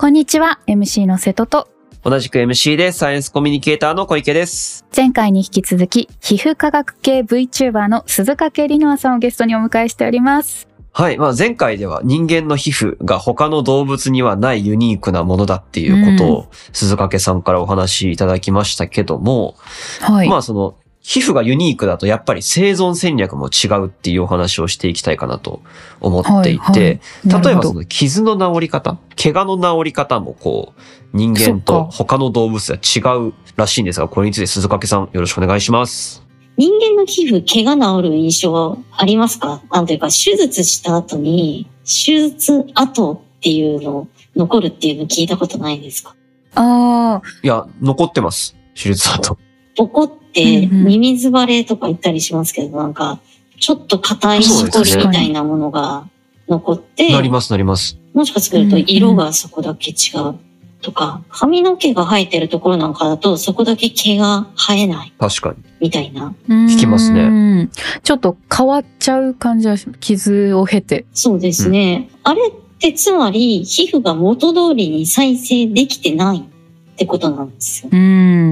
こんにちは、MC の瀬戸と、同じく MC でサイエンスコミュニケーターの小池です。前回に引き続き、皮膚科学系 VTuber の鈴掛里乃さんをゲストにお迎えしております。はい。まあ前回では人間の皮膚が他の動物にはないユニークなものだっていうことを鈴掛さんからお話しいただきましたけども、はい。まあその皮膚がユニークだとやっぱり生存戦略も違うっていうお話をしていきたいかなと思っていはいて、なるほど例えばその傷の治り方、怪我の治り方もこう人間と他の動物は違うらしいんですが、これについて鈴掛さんよろしくお願いします。人間の皮膚、怪我治る印象ありますか？なんというか、手術した後に、手術後っていうの、残るっていうの聞いたことないですか？ああ、いや、残ってます。手術後。ボコって、うんうんミミズバレとか言ったりしますけど、なんか、ちょっと硬いしこりみたいなものが残って、なります、なります。もしかすると色がそこだけ違うとか、髪の毛が生えてるところなんかだと、そこだけ毛が生えない確かに。みたいな。聞きますねちょっと変わっちゃう感じはし、傷を経て。そうですね。あれってつまり皮膚が元通りに再生できてないってことなんですよ。うん。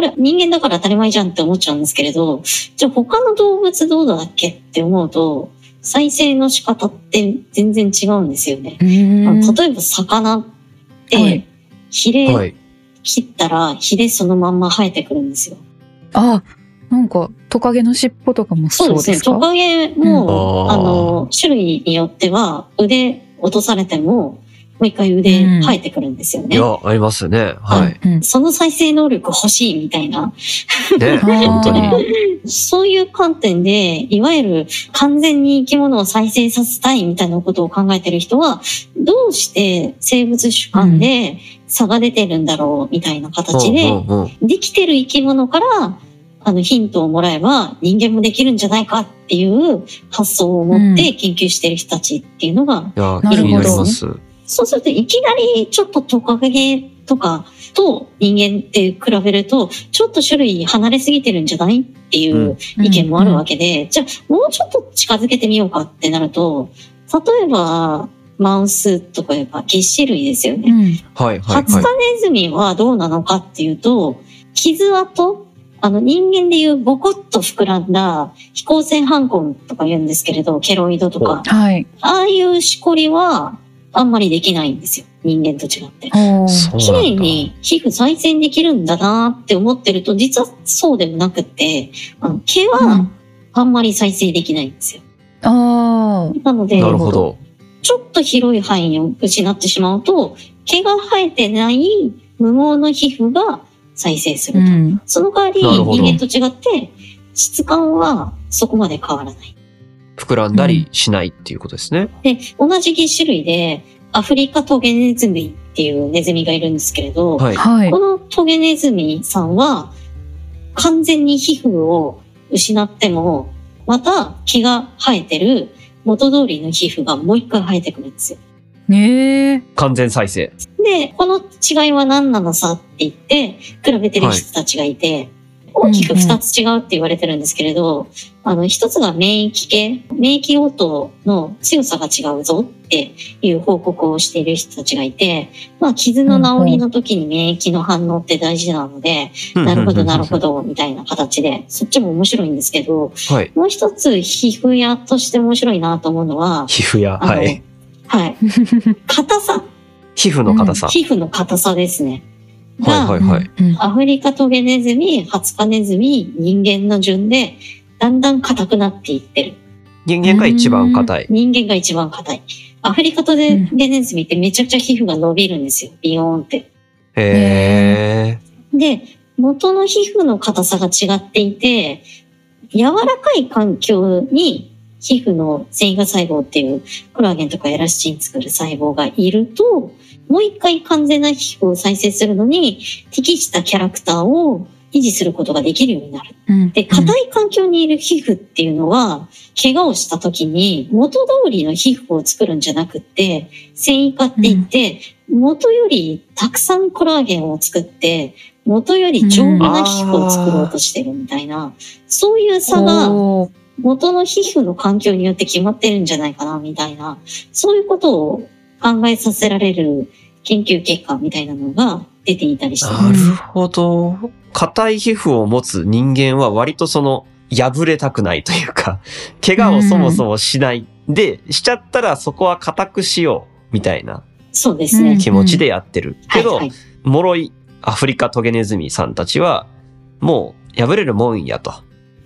これ人間だから当たり前じゃんって思っちゃうんですけれど、じゃあ他の動物どうだっけって思うと、再生の仕方って全然違うんですよね。うん例えば魚っはてい、ヒレはい。切ったらヒレそのまんま生えてくるんですよ。あ、なんか、トカゲの尻尾とかもそでね。そううですすかトカゲも、うんあの、種類によっては腕落とされても、もう一回腕生えてくるんですよね。いや、ありますよね。はい。うんその再生能力欲しいみたいな。ね、本当に。そういう観点で、いわゆる完全に生き物を再生させたいみたいなことを考えてる人は、どうして生物主観で差が出てるんだろうみたいな形で、うんうんうんできてる生き物から、あのヒントをもらえば人間もできるんじゃないかっていう発想を持って研究してる人たちっていうのが、いるほど気になります。そうするといきなりちょっとトカゲとかと人間って比べると、ちょっと種類離れすぎてるんじゃない？っていう意見もあるわけで、じゃあもうちょっと近づけてみようかってなると、例えばマウスとかいうか、ぎっし類ですよね。うん。はい、はい、ハツカはネズミはどうなのかっていうと、傷跡あの人間でいうボコッと膨らんだ飛行船ハンコンとか言うんですけれど、ケロイドとか、はい。ああいうしこりはあんまりできないんですよ。人間と違って。綺麗に皮膚再生できるんだなって思ってると、実はそうでもなくって、あの毛うはんあんまり再生できないんですよ。あなので、なるほど。ちょっと広い範囲を失ってしまうと、毛が生えてない無毛の皮膚が再生すると。ん。その代わり人間と違って質感はそこまで変わらない。膨らんだりしないっていうことですね。で、同じ種類でアフリカトゲネズミっていうネズミがいるんですけれど、はい。はいこ。のトゲネズミさんは完全に皮膚を失っても、また毛が生えてる元通りの皮膚がもう一回生えてくるんですよ。ねえ。完全再生。で、この違いは何なのさって言って、比べてる人たちがいて、大きく二つ違うって言われてるんですけれど、あの、一つが免疫系、免疫応答の強さが違うぞっていう報告をしている人たちがいて、まあ、傷の治りの時に免疫の反応って大事なので、なるほど、なるほど。ど、みたいな形で、そっちも面白いんですけど、はい。もう一つ皮膚屋として面白いなと思うのは、皮膚や、あのはい。はい。硬さ、皮膚の硬さ。皮膚の硬さですね。はい、はい、はい。うん。アフリカトゲネズミ、ハツカネズミ、人間の順で、だんだん硬くなっていってる。人間が一番硬い。人間が一番硬い。アフリカトゲネズミってめちゃくちゃ皮膚が伸びるんですよ。ビヨーンって。へー。で、元の皮膚の硬さが違っていて、柔らかい環境に皮膚の繊維化細胞っていうコラーゲンとかエラスチン作る細胞がいると、もう一回完全な皮膚を再生するのに適したキャラクターを維持することができるようになる。うん。で、硬い環境にいる皮膚っていうのは、怪我をした時に元通りの皮膚を作るんじゃなくって、繊維化って言って、元よりたくさんコラーゲンを作って、元より丈夫な皮膚を作ろうとしてるみたいな、そういう差が元の皮膚の環境によって決まってるんじゃないかな、みたいな、そういうことを考えさせられる研究結果みたいなのが出ていたりしてなます。るほど。硬い皮膚を持つ人間は割とその、破れたくないというか、怪我をそもそもしない。で、しちゃったらそこは硬くしよう、みたいなそうですね。うん気持ちでやってる。けど、はいはい脆いアフリカトゲネズミさんたちは、もう破れるもんやと。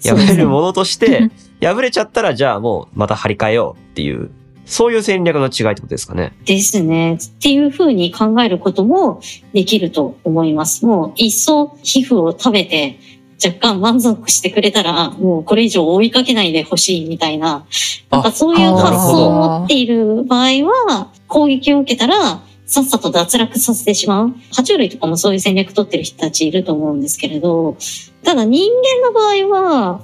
破れるものとして、破れちゃったらじゃあもうまた張り替えようっていう、そういう戦略の違いってことですかね。ですね。っていうふうに考えることもできると思います。もう一層皮膚を食べて若干満足してくれたら、もうこれ以上追いかけないでほしいみたいな、なんかそういう発想を持っている場合は、攻撃を受けたら、さっさと脱落させてしまう。爬虫類とかもそういう戦略取ってる人たちいると思うんですけれど、ただ人間の場合は、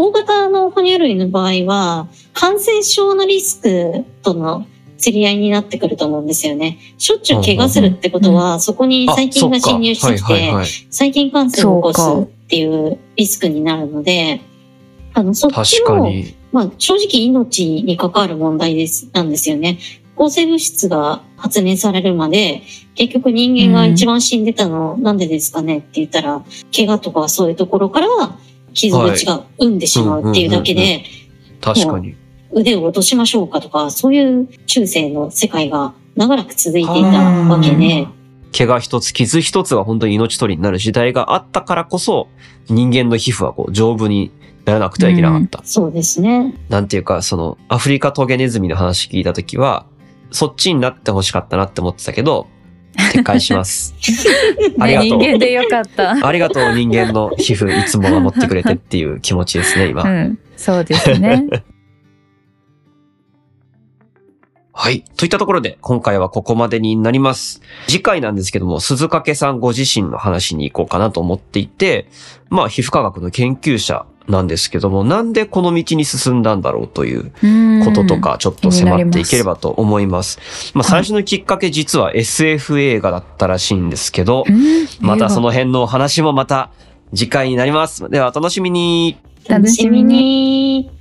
大型の哺乳類の場合は、感染症のリスクとの釣り合いになってくると思うんですよね。しょっちゅう怪我するってことは、そこに細菌が侵入してきて、はい。細菌感染を起こすっていうリスクになるので、あの、そっちも。まあ、正直命に関わる問題です、なんですよね。抗生物質が発明されるまで、結局人間が一番死んでたの、なんでですかねって言ったら、怪我とかそういうところから傷口が生んでしまうっていうだけはいで、確かに。腕を落としましょうかとか、そういう中世の世界が長らく続いていたわけで、怪我一つ、傷一つが本当に命取りになる時代があったからこそ、人間の皮膚はこう丈夫にならなくてはいけなかった。そうですね。なんていうか、その、アフリカトゲネズミの話聞いたときは、そっちになってほしかったなって思ってたけど、撤回します。ありがとう人間でよかった。ありがとう人間の皮膚いつも守ってくれてっていう気持ちですね、今。うん、そうですね。はい。といったところで、今回はここまでになります。次回なんですけども、鈴掛さんご自身の話に行こうかなと思っていて、まあ、皮膚科学の研究者なんですけども、なんでこの道に進んだんだろうということとか、ちょっと迫っていければと思います。まあ、最初のきっかけ実は SF 映画だったらしいんですけど、うん、またその辺のお話もまた次回になります。では、お楽しみに。楽しみにに。